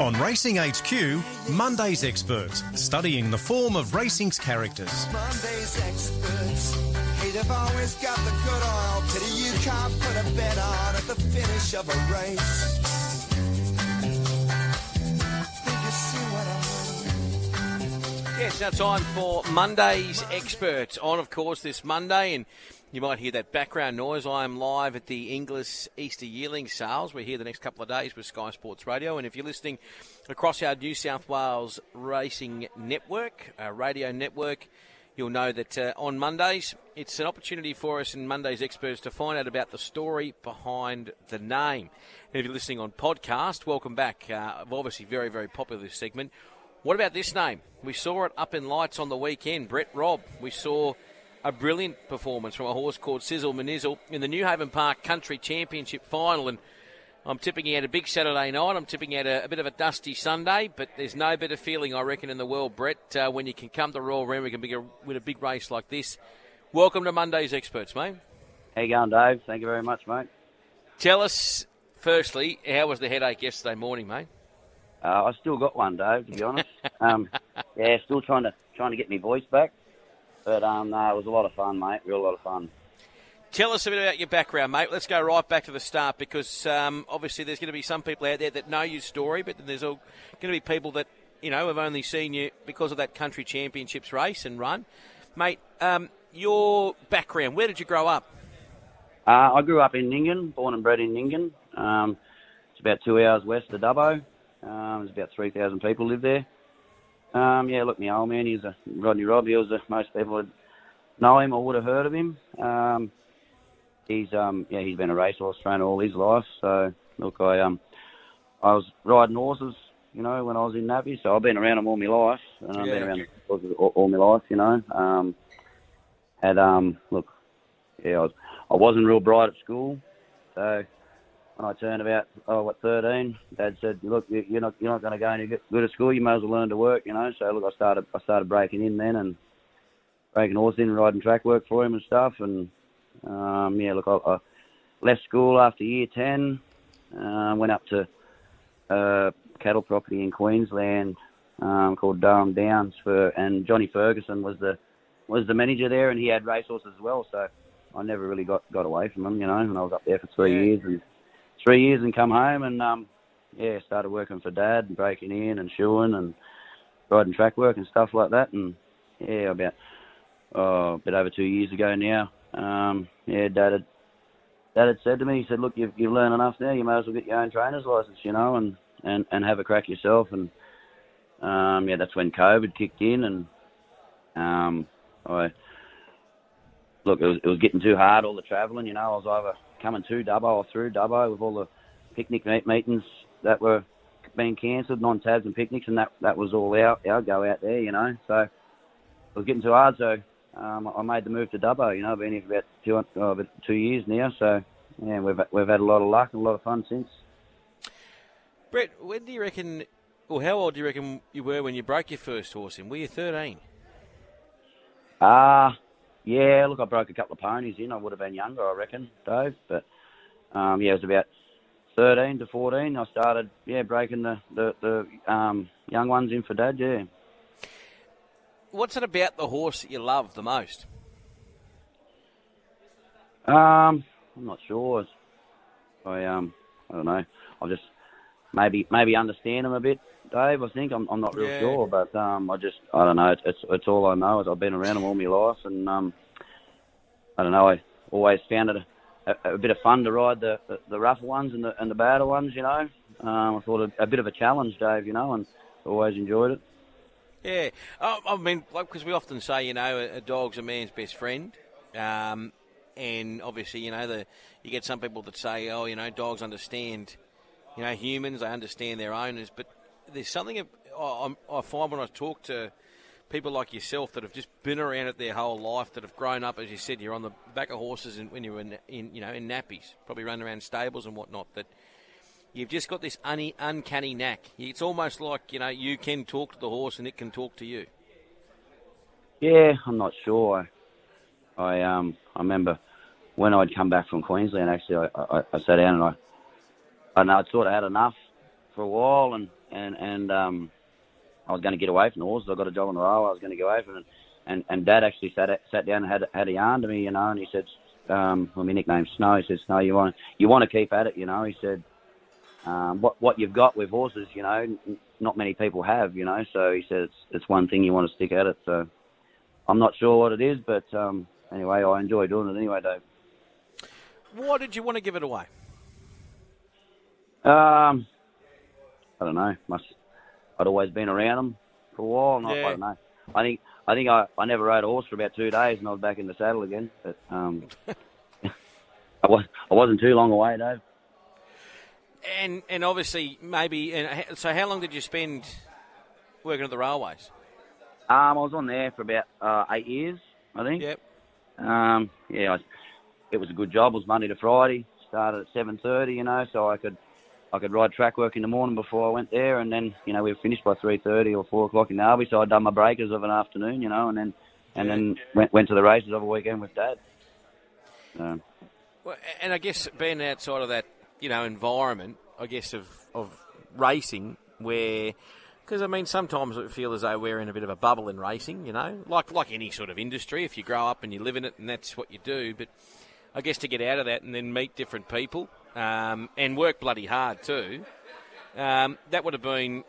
On Racing HQ, Monday's Experts, studying the form of racing's characters. Monday's experts. Hey, they've always got the good oil. Pity you can't put a bet on at the finish of a race. Think you see what I mean? Yeah, it's now time for Monday's Experts. On, of course, this Monday, and you might hear that background noise. I am live at the Inglis Easter Yearling sales. We're here the next couple of days with Sky Sports Radio, and if you're listening across our New South Wales Racing Network, radio network, you'll know that uh, on Mondays, it's an opportunity for us and Monday's Experts to find out about the story behind the name. And if you're listening on podcast, welcome back. Uh, obviously, very, very popular segment. What about this name? We saw it up in lights on the weekend. Brett Robb. We saw a brilliant performance from a horse called Sizzle Manizzle in the Newhaven Park Country Championship final. And I'm tipping out a big Saturday night. I'm tipping out a, a bit of a dusty Sunday, but there's no better feeling, I reckon, in the world, Brett, uh, when you can come to Royal Randwick and a, win a big race like this. Welcome to Monday's Experts, mate. How you going, Dave? Thank you very much, mate. Tell us, firstly, how was the headache yesterday morning, mate? Uh, I still got one, Dave. To be honest, um, yeah, still trying to trying to get my voice back. But um, no, it was a lot of fun, mate. Real lot of fun. Tell us a bit about your background, mate. Let's go right back to the start because um, obviously there's going to be some people out there that know your story, but then there's all going to be people that you know have only seen you because of that country championships race and run, mate. Um, your background. Where did you grow up? Uh, I grew up in Nyngan, born and bred in Nyngan. Um, it's about two hours west of Dubbo. Um, there's about 3,000 people live there. Um, yeah, look, my old man, he's a Rodney Robb. He was a, most people would know him or would have heard of him. Um, he's um, yeah, he's been a racehorse trainer all his life. So look, I um, I was riding horses, you know, when I was in Nappy. So I've been around them all my life, and I've Yeah. been around horses all, all my life, you know. Um, had um, look, yeah, I, was, I wasn't real bright at school, so when I turned about oh what thirteen, Dad said, "Look, you- you're not you're not going to go any good at school. You may as well learn to work." You know. So look, I started I started breaking in then and breaking horses in, riding track work for him and stuff. And um, yeah, look, I, I left school after year ten. Uh, went up to uh, cattle property in Queensland um, called Durham Downs for, and Johnny Ferguson was the was the manager there, and he had racehorses as well. So I never really got got away from him, you know. And I was up there for three Yeah. years and three years and come home and um yeah, started working for dad and breaking in and shoeing and riding track work and stuff like that and yeah, about oh, a bit over two years ago now. Um yeah, dad had dad had said to me, he said, Look, you've you've learned enough now, you may as well get your own trainer's license, you know, and, and, and have a crack yourself and um yeah, that's when COVID kicked in and um I look, it was, it was getting too hard, all the travelling, you know. I was either coming to Dubbo or through Dubbo with all the picnic meet- meetings that were being cancelled, non-tabs and picnics, and that, that was all our, our go out there, you know. So it was getting too hard, so um, I made the move to Dubbo, you know. I've been here for about two, oh, about two years now, so yeah, we've, we've had a lot of luck and a lot of fun since. Brett, when do you reckon, or how old do you reckon you were when you broke your first horse in? Were you 13? Ah, yeah. Look, I broke a couple of ponies in. I would have been younger, I reckon, Dave. But um, yeah, it was about thirteen to fourteen. I started, yeah, breaking the the, the um, young ones in for dad. Yeah. What's it about the horse that you love the most? Um, I'm not sure. I um, I don't know. I just maybe maybe understand them a bit, Dave. I think I'm I'm not real Yeah. sure, but um, I just I don't know. It's, it's it's all I know is I've been around them all my life, and um, I don't know. I always found it a, a, a bit of fun to ride the, the the rougher ones and the and the badder ones. You know, um, I thought a, a bit of a challenge, Dave. You know, and always enjoyed it. Yeah, I, I mean, because we often say, you know, a, a dog's a man's best friend, um, and obviously, you know, the you get some people that say, oh, you know, dogs understand, you know, humans, they understand their owners, but there's something I, I'm- find when I talk to people like yourself that have just been around it their whole life, that have grown up, as you said, you're on the back of horses and when you were in, in, you know, in nappies, probably running around stables and whatnot, that you've just got this un- uncanny knack. It's almost like, you know, you can talk to the horse and it can talk to you. Yeah, I'm not sure. I, I um I remember when I'd come back from Queensland. Actually, I, I, I sat down and I I know I'd sort of had enough for a while, and and and um, I was going to get away from the horses. I got a job on the railway. I was going to get away from it, and and Dad actually sat sat down and had had a yarn to me, you know, and he said, um, well, my nickname's Snow. He says, Snow, you want you want to keep at it, you know. He said, um, what what you've got with horses, you know, n- not many people have, you know. So he said it's it's one thing you want to stick at it. So I'm not sure what it is, but um, anyway, I enjoy doing it anyway, Dave. Why did you want to give it away? Um, I don't know. Must I'd always been around them for a while. I, Yeah. I don't know. I think I think I, I never rode a horse for about two days, and I was back in the saddle again. But um, I was I wasn't too long away, Dave. And and obviously maybe. And so, how long did you spend working at the railways? Um, I was on there for about uh, eight years, I think. Yep. Um, yeah, I, it was a good job. It was Monday to Friday. Started at seven thirty, you know, so I could I could ride track work in the morning before I went there, and then you know we were finished by three thirty or four o'clock in the Arby. So I'd done my breakers of an afternoon, you know, and then and then went went to the races over the weekend with Dad. So, Well, and I guess being outside of that, you know, environment, I guess of of racing, where because I mean sometimes I feel as though we're in a bit of a bubble in racing, you know, like like any sort of industry. If you grow up and you live in it, and that's what you do, but I guess to get out of that and then meet different people um, and work bloody hard too, um, that would have been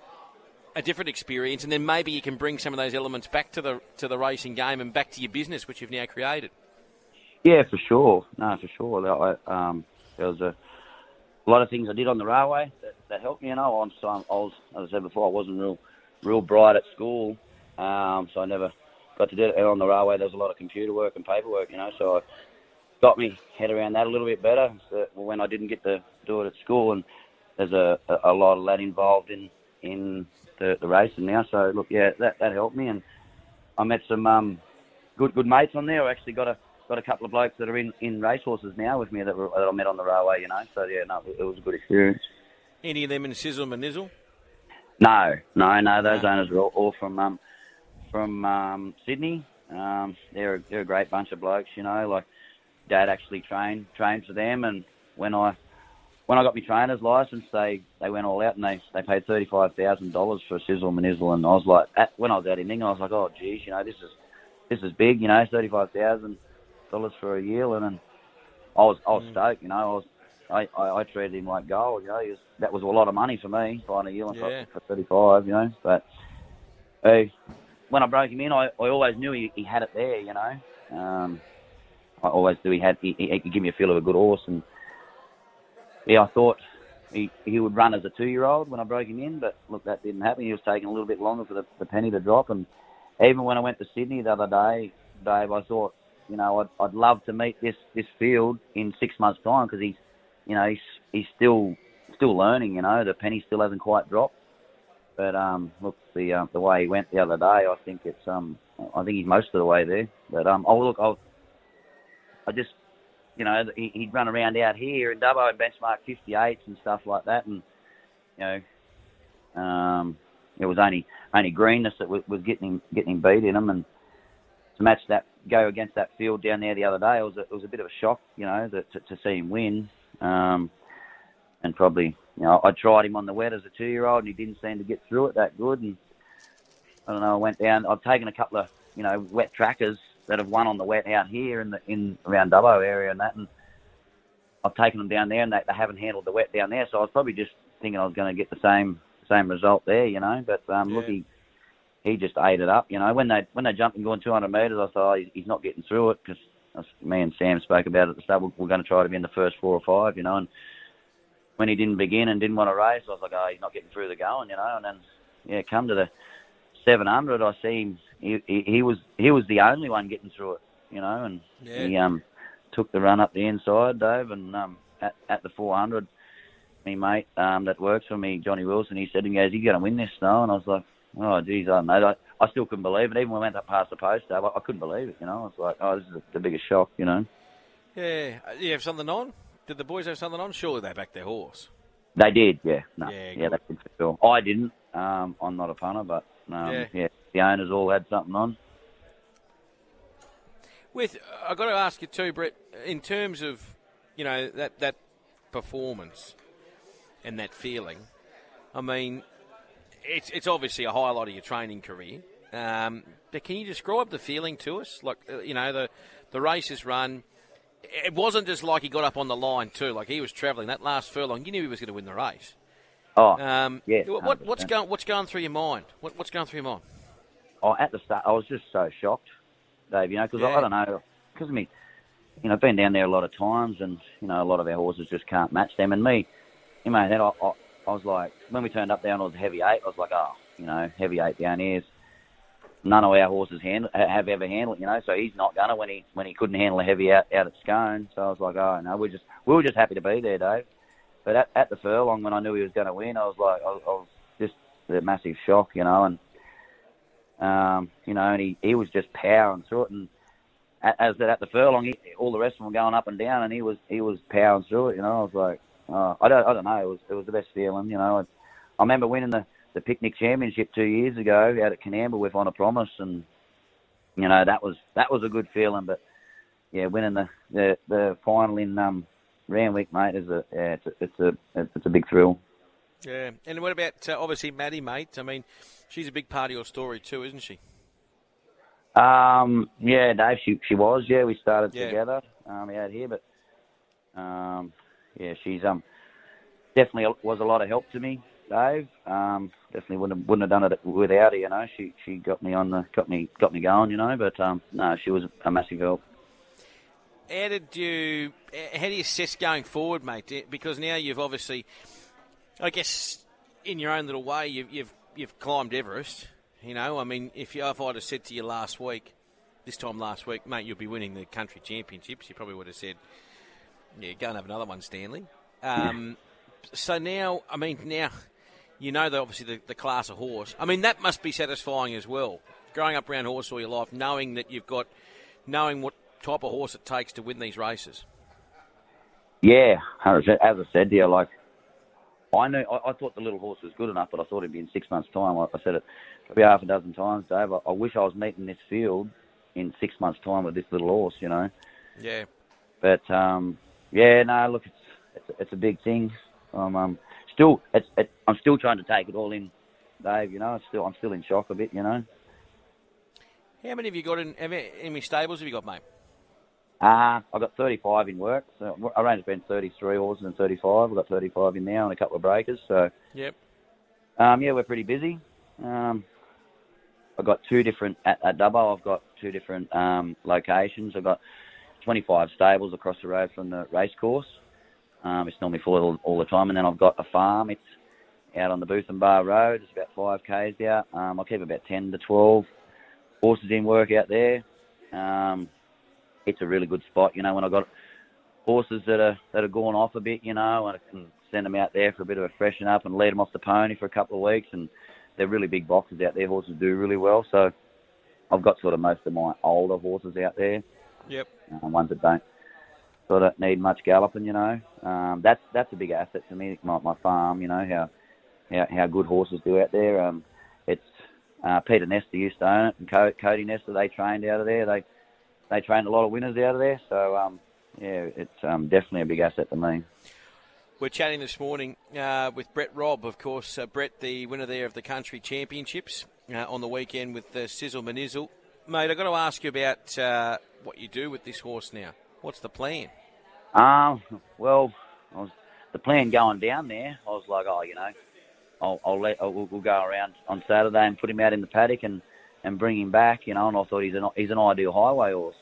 a different experience. And then maybe you can bring some of those elements back to the to the racing game and back to your business, which you've now created. Yeah, for sure. No, for sure. I, um, there was a, a lot of things I did on the railway that, that helped me. You know, I'm, I was, as I said before, I wasn't real, real bright at school, um, so I never got to do it. And on the railway, there was a lot of computer work and paperwork. You know, so I got me head around that a little bit better. So when I didn't get to do it at school, and there's a, a, lot of that involved in in the, the racing now. So look, yeah, that that helped me, and I met some um, good good mates on there. I actually got a got a couple of blokes that are in, in racehorses now with me that, were, that I met on the railway, you know. So yeah, no, it, was a good experience. Any of them in Sizzle Manizzle? No, no, no. Those owners are all, all from um, from um, Sydney. Um, they're a, they're a great bunch of blokes, you know. Like Dad actually trained trained for them, and when I when I got my trainer's license, they they went all out and they they paid thirty five thousand dollars for a Sizzle Manizzle, and I was like, at, when I was out in Inglis, I was like, oh geez, you know, this is this is big, you know, thirty five thousand dollars for a year, and then I was I was stoked, you know, I was. I, I, I treated him like gold, you know. He was, that was a lot of money for me, buying a yearling Yeah. for, for 35, you know. But hey, when I broke him in, I, I always knew he, he had it there, you know. Um, I always knew he had he, he could give me a feel of a good horse, and yeah, I thought he he would run as a two year old when I broke him in, but look, that didn't happen. He was taking a little bit longer for the, the penny to drop, and even when I went to Sydney the other day, Dave, I thought, you know, I'd I'd love to meet this this field in six months' time because he's, you know, he's he's still still learning. You know, the penny still hasn't quite dropped. But um, look, the uh, the way he went the other day, I think it's um, I think he's most of the way there. But um, oh look, I'll, I just, you know, he, he'd run around out here in Dubbo and benchmark 58s and stuff like that, and you know, um, it was only only greenness that was, was getting him getting him beat in them, and to match that go against that field down there the other day, it was a, it was a bit of a shock, you know, that, to, to see him win. Um, and probably, you know, I tried him on the wet as a two-year-old, and he didn't seem to get through it that good. And I don't know, I went down. I've taken a couple of, you know, wet trackers that have won on the wet out here in the in around Dubbo area and that, and I've taken them down there, and they, they haven't handled the wet down there. So I was probably just thinking I was going to get the same same result there, you know. But um, look, Yeah. he he just ate it up, you know. When they when they jumped and going 200 metres, I thought oh, he's, not getting through it because me and Sam spoke about it at the start. We're going to try to be in the first four or five, you know. And when he didn't begin and didn't want to race, I was like, oh, he's not getting through the going, you know. And then yeah, come to the 700, I see him. He, he, he was he was the only one getting through it, you know. And Yeah. he um took the run up the inside, Dave, and um at at the 400. Me mate um, that works for me, Johnny Wilson, he said, he goes, "You going to win this, Snow?" And I was like, "Oh, geez, I don't know." I, I still couldn't believe it. Even when we went up past the post, Dave, I, I couldn't believe it. You know, I was like, "Oh, this is the biggest shock," you know. Yeah. You have something on? Did the boys have something on? Surely they backed their horse. They did, yeah. No, Yeah, yeah, good. they did for sure. I didn't. Um, I'm not a punter, but um, Yeah. yeah. the owners all had something on. With I got to ask you too, Brett. In terms of you know that that performance and that feeling, I mean, it's it's obviously a highlight of your training career. Um, but can you describe the feeling to us? Like uh, you know the the race is run. It wasn't just like he got up on the line too. Like he was travelling that last furlong. You knew he was going to win the race. Oh, Um, yeah. What, what's going What's going through your mind? What, what's going through your mind? Oh, at the start, I was just so shocked, Dave. You know, because Yeah. I don't know, because me, you know, I've been down there a lot of times, and you know, a lot of our horses just can't match them. And me, you know, that I, I, I was like, when we turned up down, it was heavy eight. I was like, oh, you know, heavy eight down here. is- None of our horses handle, have ever handled, you know. So he's not gonna when he when he couldn't handle a heavy out out at Scone. So I was like, oh no, we're just we were just happy to be there, Dave. But at, at the furlong, when I knew he was going to win, I was like, I, was- I was just a massive shock, you know, and um, you know, and he, he was just powering through it. And as that at the furlong, he, all the rest of them were going up and down, and he was he was powering through it. You know, I was like, oh, I don't I don't know, it was it was the best feeling. You know, I, I remember winning the the picnic championship two years ago out at Canberra with On a Promise, and you know that was that was a good feeling. But yeah, winning the the, the final in um, Randwick, mate, is a yeah, it's a, it's a it's a big thrill. Yeah. And what about uh, obviously Maddie, mate? I mean, she's a big part of your story too, isn't she? Um, yeah, Dave, she she was. Yeah, we started Yeah. together um, out here, but um, yeah, she's um definitely was a lot of help to me, Dave. Um, definitely wouldn't have, wouldn't have done it without her. You know, she she got me on the got me got me going. You know, but um, no, she was a massive help. How did you? How do you assess going forward, mate? Because now you've obviously, I guess, in your own little way, you've you've, you've climbed Everest. You know, I mean, if you if I'd have said to you last week, this time last week, mate, you'll be winning the country championships, you probably would have said, yeah, go and have another one, Stanley. Um, so now, I mean, now you know that obviously the, the class of horse. I mean, that must be satisfying as well. Growing up around horse all your life, knowing that you've got, knowing what type of horse it takes to win these races. Yeah, 100%. As I said to you, like, I knew, I, I thought the little horse was good enough, but I thought he'd be in six months' time. I, I said it probably half a dozen times, Dave. I, I wish I was meeting this field in six months' time with this little horse, you know. Yeah. But um, yeah, no, look, it's it's, it's a big thing. Um, um, still, it's, it, I'm still trying to take it all in, Dave. You know, it's still I'm still in shock a bit. You know. How many have you got in? How many stables have you got, mate? Uh, I've got 35 in work. So I range between 33 horses and 35. I've got 35 in now and a couple of breakers. So Yep. um, yeah, we're pretty busy. Um, I've got two different at, at Dubbo. I've got two different um, locations. I've got 25 stables across the road from the race course. Um, it's normally full all, all the time, and then I've got a farm. It's out on the Boothenba Road. It's about five k's out. Um, I keep about 10 to 12 horses in work out there. Um, it's a really good spot, you know. When I've got horses that are that are gone off a bit, you know, and I can send them out there for a bit of a freshen up and lead them off the pony for a couple of weeks, and they're really big boxes out there. Horses do really well, so I've got sort of most of my older horses out there, Yep. um, ones that don't sort of need much galloping, you know. Um, that's that's a big asset to me, my, my farm, you know, how, how how good horses do out there. Um, it's uh, Peter Nestor used to own it, and Co- Cody Nestor they trained out of there. They they trained a lot of winners out of there, so um, yeah, it's um, definitely a big asset to me. We're chatting this morning uh, with Brett Robb, of course. Uh, Brett, the winner there of the country championships uh, on the weekend with uh, Sizzle Manizzle. Mate, I've got to ask you about uh, what you do with this horse now. What's the plan? Um, well, I was, the plan going down there, I was like, oh, you know, I'll, I'll let I'll, we'll go around on Saturday and put him out in the paddock and, and bring him back, you know. And I thought he's an he's an ideal highway horse.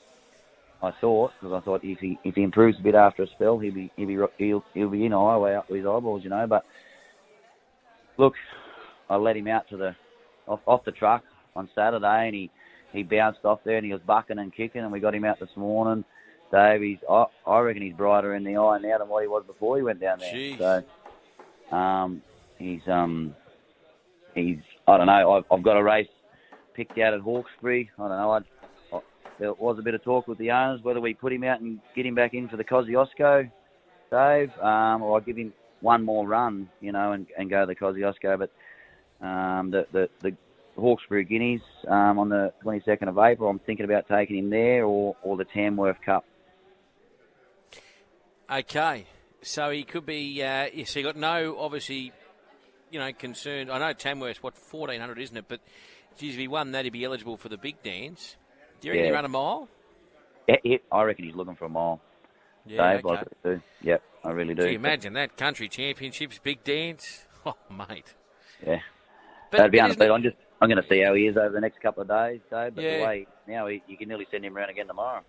I thought because I thought if he if he improves a bit after a spell, he'll be he'll be he'll, he'll be in highway up with his eyeballs, you know. But look, I let him out to the off, off the truck on Saturday, and he he bounced off there, and he was bucking and kicking, and we got him out this morning. Dave, he's I, I reckon he's brighter in the eye now than what he was before he went down there. Jeez. So, um, he's um, he's I don't know. I've, I've got a race picked out at Hawkesbury. I don't know. I, I, there was a bit of talk with the owners whether we put him out and get him back in for the Kosciuszko, Dave, um, or I give him one more run, you know, and, and go to the Kosciuszko. But um, the, the the Hawkesbury Guineas um, on the 22nd of April, I'm thinking about taking him there or, or the Tamworth Cup. Okay, so he could be. Uh, so you got no obviously you know, concerned. I know Tamworth's what fourteen hundred, isn't it? But geez, if he won that, he'd be eligible for the big dance. Do you reckon Yeah. he run a mile? Yeah, yeah, I reckon he's looking for a mile. Yeah, Dave, I do. Yep, I really do. Can you imagine that country championships, big dance? Oh, mate. Yeah. But, That'd be honest. I'm just I'm going to see how he is over the next couple of days, Dave. But Yeah. the way now he, you can nearly send him around again tomorrow.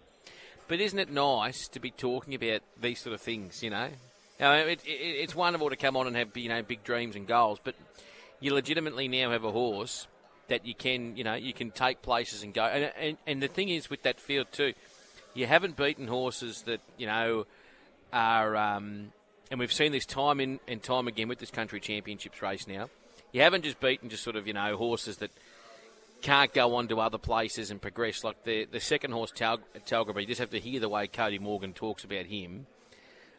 But isn't it nice to be talking about these sort of things? You know, I mean, it, it, it's wonderful to come on and have you know big dreams and goals, but you legitimately now have a horse that you can you know you can take places and go. And and, and the thing is with that field too, you haven't beaten horses that you know are. Um, and we've seen this time in and time again with this country championships race now. You haven't just beaten just sort of you know horses that can't go on to other places and progress. Like the the second horse, Tal- Talgrabee, you just have to hear the way Cody Morgan talks about him,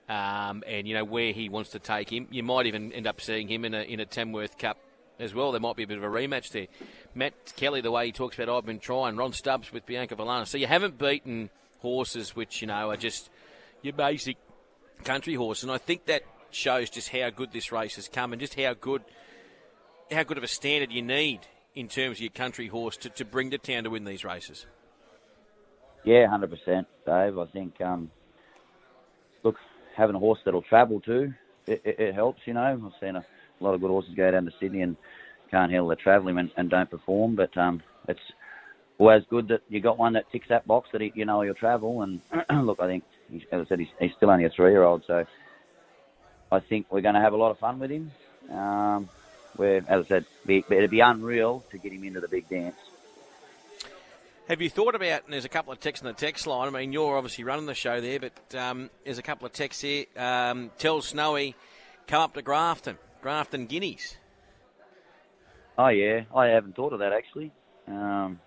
um, and you know where he wants to take him. You might even end up seeing him in a in a Tamworth Cup as well. There might be a bit of a rematch there. Matt Kelly, the way he talks about, I've been trying. Ron Stubbs with Bianca Valana. So you haven't beaten horses which you know are just your basic country horse, and I think that shows just how good this race has come and just how good how good of a standard you need in terms of your country horse to, to bring to town to win these races. Yeah, hundred percent, Dave. I think um, look, having a horse that'll travel too, it, it, it helps. You know, I've seen a lot of good horses go down to Sydney and can't handle the travelling and, and don't perform. But um, it's always good that you got one that ticks that box that he, you know he'll travel. And look, I think, as I said, he's, he's still only a three-year-old, so I think we're going to have a lot of fun with him. Um, where, as I said, be, it'd be unreal to get him into the big dance. Have you thought about, and there's a couple of texts in the text line, I mean, you're obviously running the show there, but um, there's a couple of texts here. Um, tell Snowy, come up to Grafton, Grafton Guineas. Oh yeah, I haven't thought of that actually. Um,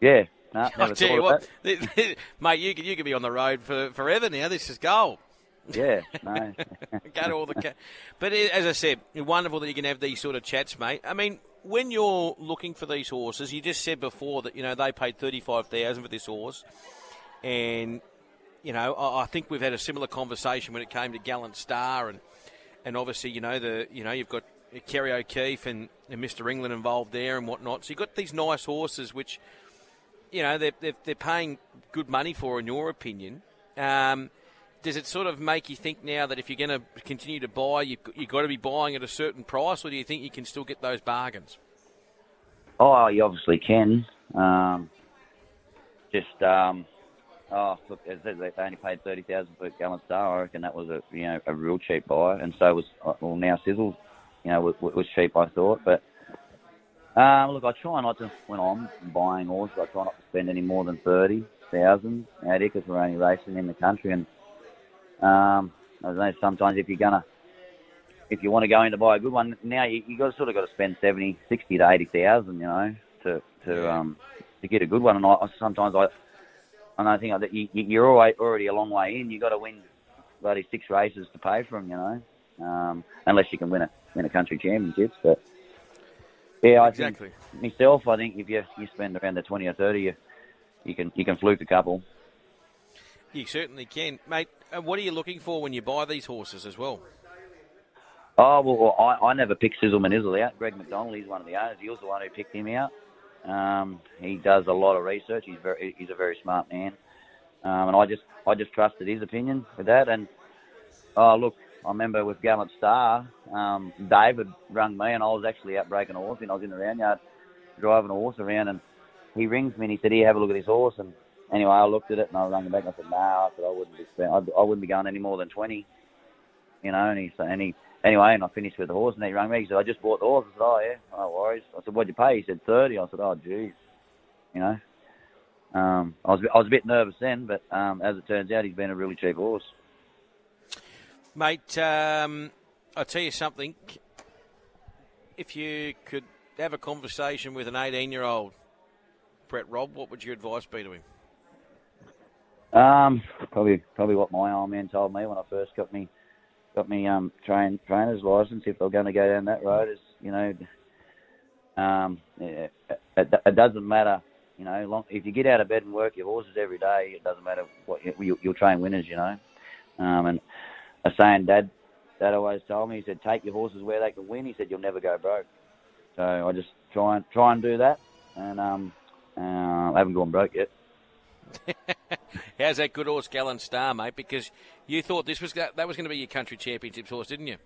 yeah, no, never I'll tell thought you what, mate, you could, you could be on the road for forever now. This is gold. Yeah, no, Go to all the. Ca- but it, as I said, it's wonderful that you can have these sort of chats, mate. I mean, when you're looking for these horses, you just said before that you know they paid thirty five thousand for this horse, and you know I, I think we've had a similar conversation when it came to Gallant Star, and and obviously you know the you know you've got Kerry O'Keefe and, and Mr England involved there and whatnot. So you've got these nice horses which you know they're they're, they're paying good money for, in your opinion. Um, does it sort of make you think now that if you're going to continue to buy, you've, you've got to be buying at a certain price, or do you think you can still get those bargains? oh, you obviously can. Um, just um, oh, look, they only paid thirty thousand for Gallant Star. I reckon that was a you know a real cheap buy, and so was uh, well now Sizzle, you know, was, was cheap I thought, but. Um, look, I try not to when I'm buying horses. I try not to spend any more than thirty thousand out here because we're only racing in the country, and Um, I don't know. Sometimes if you're gonna, if you want to go in to buy a good one, now you you got sort of got to spend seventy, sixty to eighty thousand, you know, to to um to get a good one. And I I- sometimes I, and I think that you you- you're already already a long way in. You've got to win bloody six races to pay for them, you know, um, unless you can win a win a country championships. But yeah, I Exactly. think myself, I think if you you spend around the twenty or thirty, you you can you can fluke a couple. You certainly can, mate. Uh, what are you looking for when you buy these horses as well? Oh well, well I, I never picked Sizzle Manizzle out. Greg McDonald, he's one of the owners. He was the one who picked him out. Um, he does a lot of research. He's very he's a very smart man, um, and I just I just trusted his opinion with that. And oh look, I remember with Gallant Star, um, David rung me, and I was actually out breaking a horse, and I was in the round yard driving a horse around, and he rings me and he said, "Here, have a look at this horse." And anyway, I looked at it and I rang him back. And I said, "No," I said, "I wouldn't be I, I wouldn't be going any more than 20 you know." And he and he anyway, and I finished with the horse, and he rang me. He said, "I just bought the horse." I said, "Oh yeah, no worries." I said, "What'd you pay?" He said, 30 I said, "Oh geez," you know. Um, I was I was a bit nervous then, but um, as it turns out, he's been a really cheap horse. Mate, um, I'll tell you something. If you could have a conversation with an 18 year old Brett Robb, what would your advice be to him? Um, probably probably what my old man told me when I first got me got me um train trainer's license. If they're going to go down that road, is you know, um, it, it, it doesn't matter. You know, long, if you get out of bed and work your horses every day, it doesn't matter what you, you, you'll train winners. You know, um, and a saying Dad Dad always told me. He said, "Take your horses where they can win." He said, "You'll never go broke." So I just try and try and do that, and um, uh, I haven't gone broke yet. How's that good horse, Gallant Star, mate? Because you thought this was that, that was going to be your country championships horse, didn't you?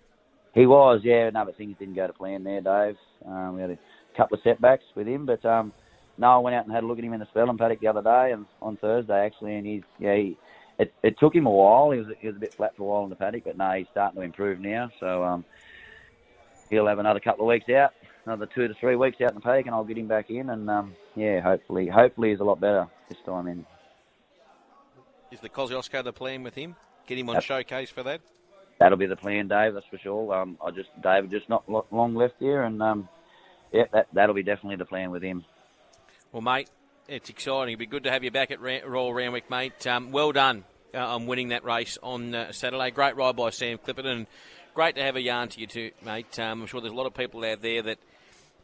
He was, yeah. No, but things didn't go to plan there, Dave. Um, we had a couple of setbacks with him, but um, no, I went out and had a look at him in the spelling paddock the other day, and on Thursday actually, and he's yeah, he, it it took him a while. He was he was a bit flat for a while in the paddock, but no, he's starting to improve now. So um, he'll have another couple of weeks out, another two to three weeks out in the paddock, and I'll get him back in, and um, yeah, hopefully, hopefully he's a lot better this time in. Is the Kosciuszko the plan with him? Get him on Yep. showcase for that? That'll be the plan, Dave. That's for sure. Um, I just Dave just not long left here, and um, yeah, that that'll be definitely the plan with him. Well, mate, it's exciting. It'd be good to have you back at Royal Randwick, mate. Um, well done uh, on winning that race on uh, Saturday. Great ride by Sam Clipperton. and Great to have a yarn to you too, mate. Um, I'm sure there's a lot of people out there that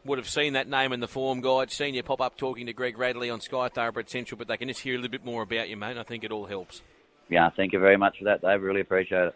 would have seen that name in the form guide, seen you pop up talking to Greg Radley on Sky Thoroughbred Central, but they can just hear a little bit more about you, mate. and I think it all helps. Yeah, thank you very much for that, Dave. Really appreciate it.